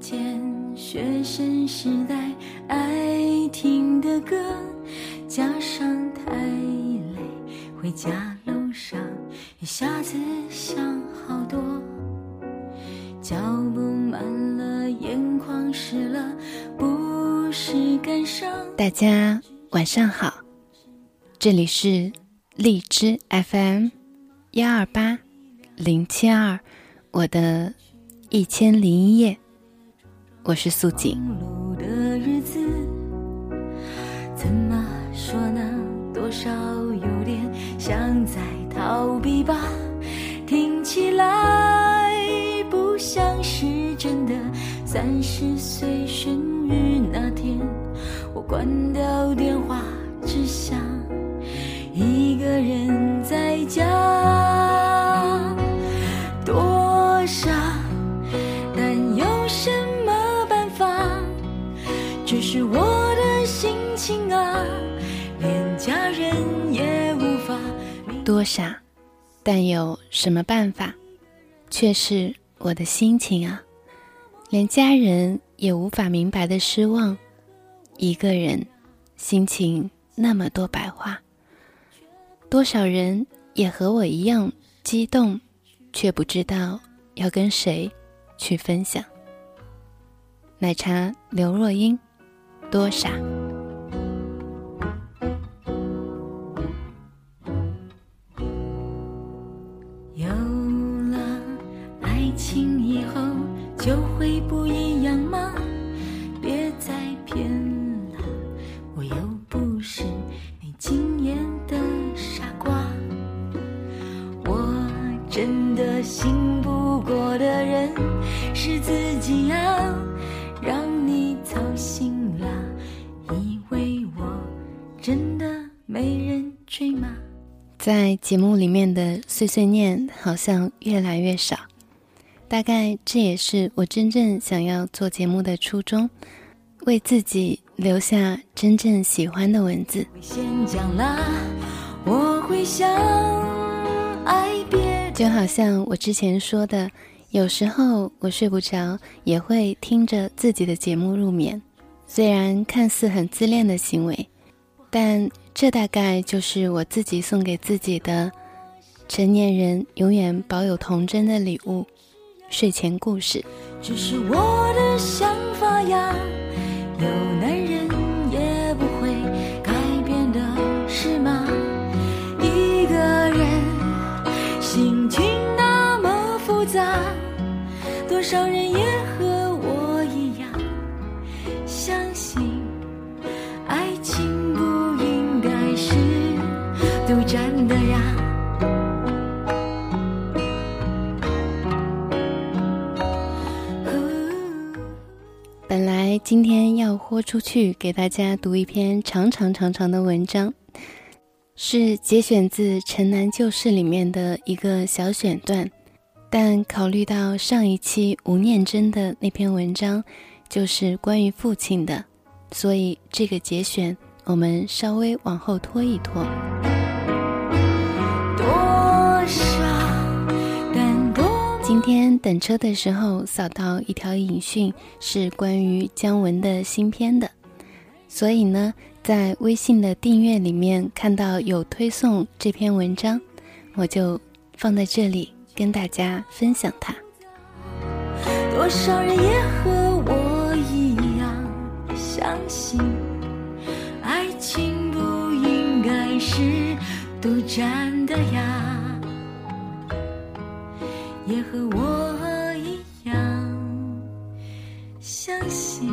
前学生时代爱听的歌，加上太累，回家路上一下子想好多，脚步慢了，眼眶湿了，不是感伤。大家晚上好，这里是荔枝 FM 幺二八零七二，我的一千零一夜，我是素锦。忙碌的日子，怎么说呢？多少有点像在逃避吧。听起来不像是真的。三十岁生日那天，我关掉电话，只想多傻，但有什么办法？却是我的心情啊，连家人也无法明白的失望。一个人，心情那么多白话。多少人也和我一样激动，却不知道要跟谁去分享。奶茶刘若英，多傻。里面的碎碎念好像越来越少，大概这也是我真正想要做节目的初衷，为自己留下真正喜欢的文字。先讲啦，我会想爱别人。就好像我之前说的，有时候我睡不着，也会听着自己的节目入眠。虽然看似很自恋的行为，但这大概就是我自己送给自己的成年人永远保有童真的礼物——睡前故事。只是我的想法呀，有男人也不会改变的，是吗？一个人心情那么复杂，多少人也拖出去给大家读一篇长长长长的文章，是节选自《城南旧事》里面的一个小选段，但考虑到上一期吴念真的那篇文章就是关于父亲的，所以这个节选我们稍微往后拖一拖。天等车的时候扫到一条影讯，是关于姜文的新片的，所以呢，在微信的订阅里面看到有推送这篇文章，我就放在这里跟大家分享它。多少人也和我一样，相信爱情不应该是独占的呀，也和我一样，相信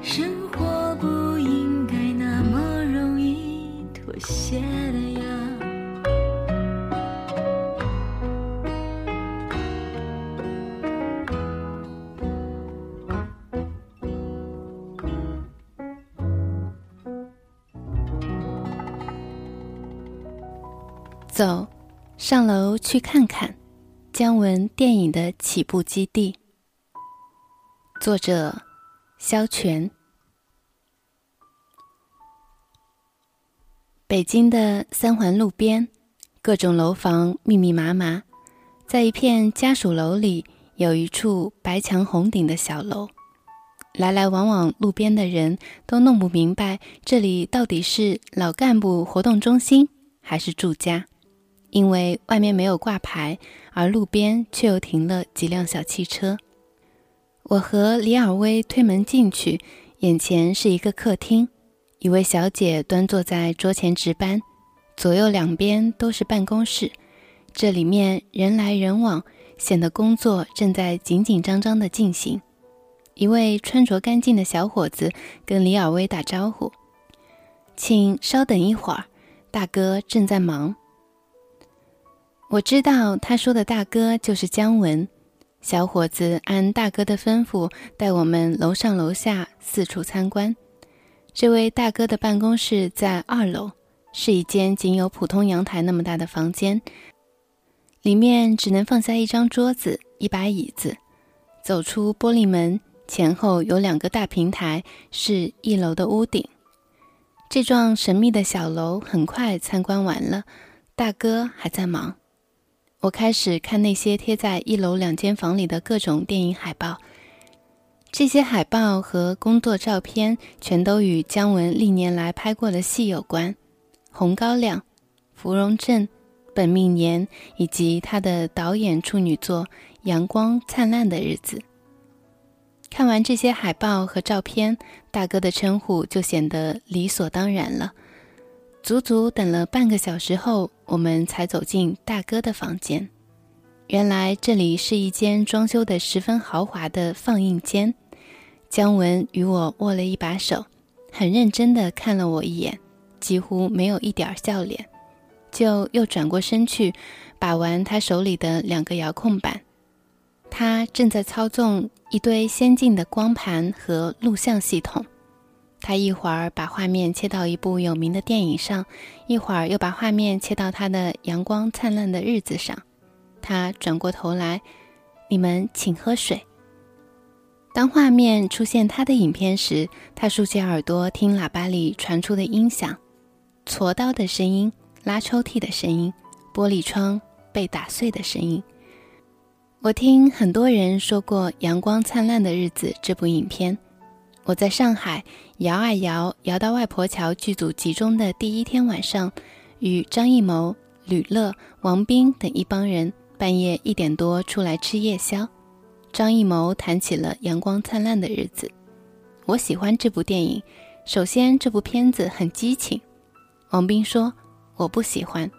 生活不应该那么容易妥协的呀。走，上楼去看看姜文电影的起步基地。作者：萧全。北京的三环路边，各种楼房密密麻麻，在一片家属楼里，有一处白墙红顶的小楼。来来往往路边的人都弄不明白，这里到底是老干部活动中心还是住家，因为外面没有挂牌，而路边却又停了几辆小汽车。我和李尔威推门进去，眼前是一个客厅，一位小姐端坐在桌前值班，左右两边都是办公室，这里面人来人往，显得工作正在紧紧张张地进行。一位穿着干净的小伙子跟李尔威打招呼：“请稍等一会儿，大哥正在忙。”我知道他说的大哥就是姜文。小伙子按大哥的吩咐带我们楼上楼下四处参观。这位大哥的办公室在二楼，是一间仅有普通阳台那么大的房间，里面只能放下一张桌子、一把椅子。走出玻璃门。前后有两个大平台，是一楼的屋顶。这幢神秘的小楼很快参观完了，大哥还在忙。我开始看那些贴在一楼两间房里的各种电影海报。这些海报和工作照片全都与姜文历年来拍过的戏有关，《红高粱》《芙蓉镇》《本命年》以及他的导演处女作《阳光灿烂的日子》。看完这些海报和照片，大哥的称呼就显得理所当然了。足足等了半个小时后，我们才走进大哥的房间。原来这里是一间装修的十分豪华的放映间。姜文与我握了一把手，很认真地看了我一眼，几乎没有一点笑脸，就又转过身去把玩他手里的两个遥控板。他正在操纵一堆先进的光盘和录像系统。他一会儿把画面切到一部有名的电影上，一会儿又把画面切到他的阳光灿烂的日子上。他转过头来：“你们请喝水。”当画面出现他的影片时，他竖起耳朵听喇叭里传出的音响：锉刀的声音、拉抽屉的声音、玻璃窗被打碎的声音。我听很多人说过《阳光灿烂的日子》这部影片。我在上海摇啊摇，摇到外婆桥剧组集中的第一天晚上，与张艺谋、吕乐、王斌等一帮人半夜一点多出来吃夜宵。张艺谋谈起了《阳光灿烂的日子》，我喜欢这部电影。首先，这部片子很激情。王斌说我不喜欢。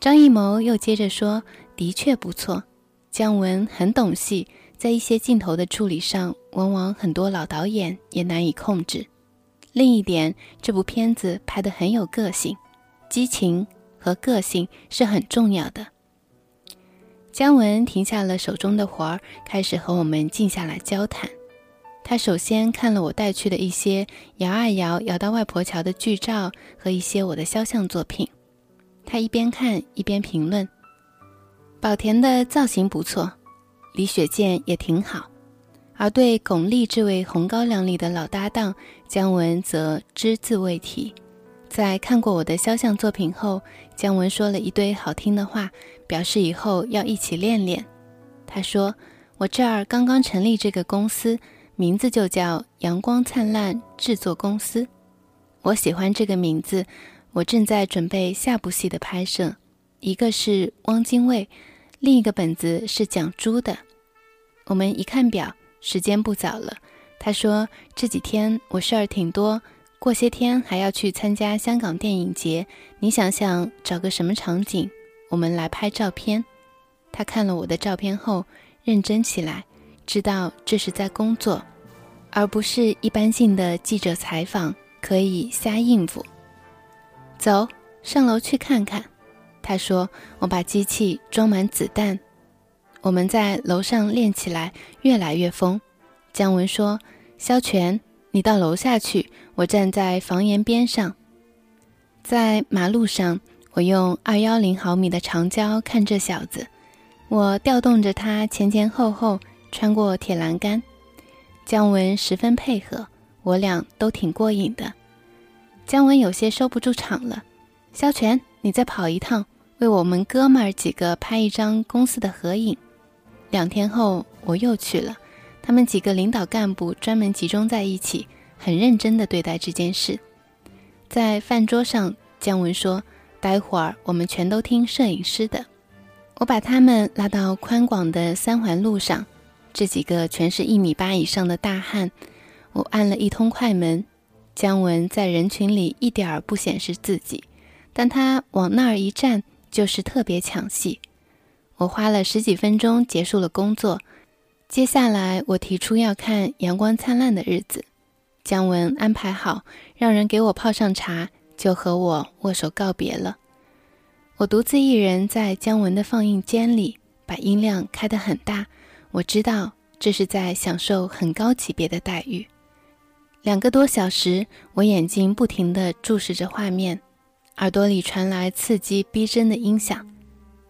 张艺谋又接着说，的确不错。姜文很懂戏，在一些镜头的处理上，往往很多老导演也难以控制。另一点，这部片子拍得很有个性，激情和个性是很重要的。姜文停下了手中的活儿，开始和我们静下来交谈。他首先看了我带去的一些摇啊摇，摇到外婆桥的剧照和一些我的肖像作品。他一边看一边评论。宝田的造型不错，李雪健也挺好，而对巩俐这位《红高粱》里的老搭档姜文则只字未提。在看过我的肖像作品后，姜文说了一堆好听的话，表示以后要一起练练。他说：“我这儿刚刚成立这个公司，名字就叫阳光灿烂制作公司。我喜欢这个名字。我正在准备下部戏的拍摄，一个是汪精卫。”另一个本子是讲猪的。我们一看表，时间不早了。他说这几天我事儿挺多，过些天还要去参加香港电影节。你想想找个什么场景，我们来拍照片。他看了我的照片后，认真起来，知道这是在工作，而不是一般性的记者采访，可以瞎应付。走上楼去看看。他说：“我把机器装满子弹，我们在楼上练起来，越来越疯。”姜文说：“肖全，你到楼下去，我站在房檐边上，在马路上，我用二幺零毫米的长焦看这小子，我调动着他前前后后穿过铁栏杆。”姜文十分配合，我俩都挺过瘾的。姜文有些收不住场了，肖全。你再跑一趟，为我们哥们儿几个拍一张公司的合影。两天后我又去了，他们几个领导干部专门集中在一起，很认真地对待这件事。在饭桌上，姜文说：“待会儿我们全都听摄影师的。”我把他们拉到宽广的三环路上，这几个全是一米八以上的大汉。我按了一通快门，姜文在人群里一点儿不显示自己，但他往那儿一站就是特别抢戏。我花了十几分钟结束了工作，接下来我提出要看《阳光灿烂的日子》，姜文安排好，让人给我泡上茶，就和我握手告别了。我独自一人在姜文的放映间里，把音量开得很大。我知道这是在享受很高级别的待遇。两个多小时，我眼睛不停地注视着画面，耳朵里传来刺激逼真的音响。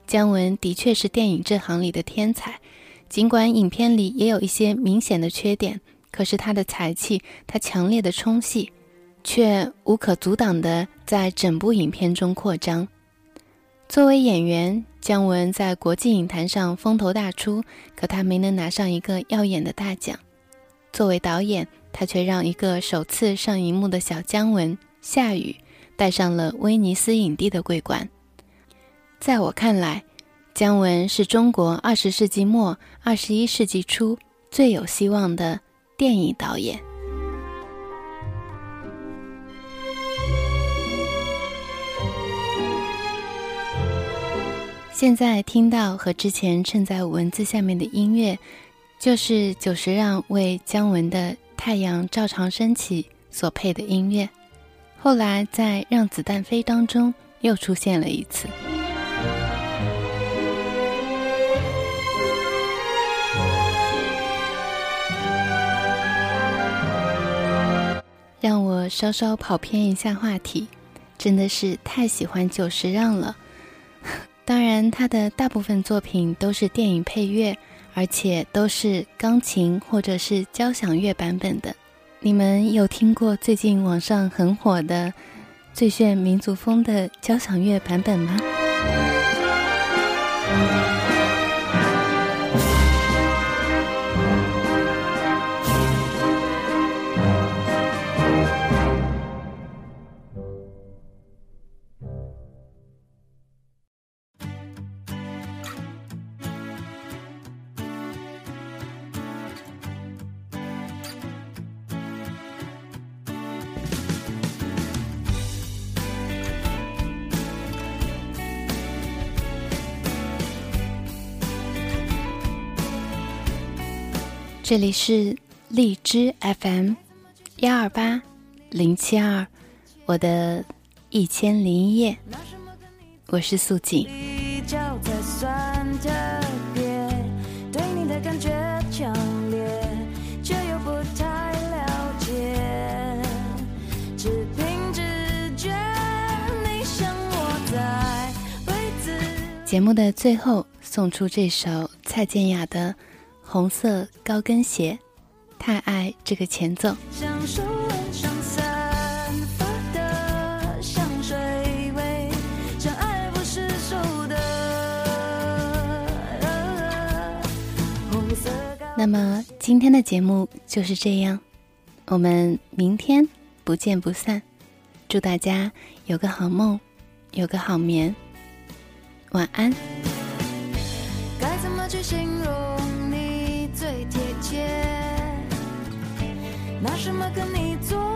姜文的确是电影这行里的天才，尽管影片里也有一些明显的缺点，可是他的才气，他强烈的冲戏，却无可阻挡地在整部影片中扩张。作为演员，姜文在国际影坛上风头大出，可他没能拿上一个耀眼的大奖。作为导演，他却让一个首次上荧幕的小姜文夏雨带上了威尼斯影帝的桂冠。在我看来，姜文是中国二十世纪末、二十一世纪初最有希望的电影导演。现在听到和之前衬在文字下面的音乐，就是久石让为姜文的《太阳照常升起》所配的音乐。后来在《让子弹飞》当中又出现了一次。让我稍稍跑偏一下话题，真的是太喜欢久石让了。当然，他的大部分作品都是电影配乐，而且都是钢琴或者是交响乐版本的。你们有听过最近网上很火的《最炫民族风》的交响乐版本吗？这里是荔枝 FM 幺二八零七二，我的一千零一夜，我是素锦。节目的最后，送出这首蔡健雅的。红色高跟鞋，太爱这个前奏。那么今天的节目就是这样，我们明天不见不散。祝大家有个好梦，有个好眠，晚安。拿什么跟你做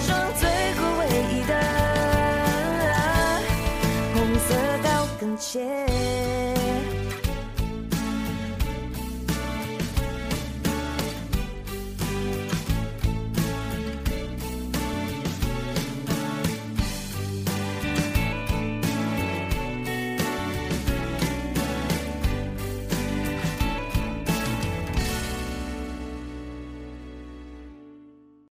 生最后唯一的红色高跟鞋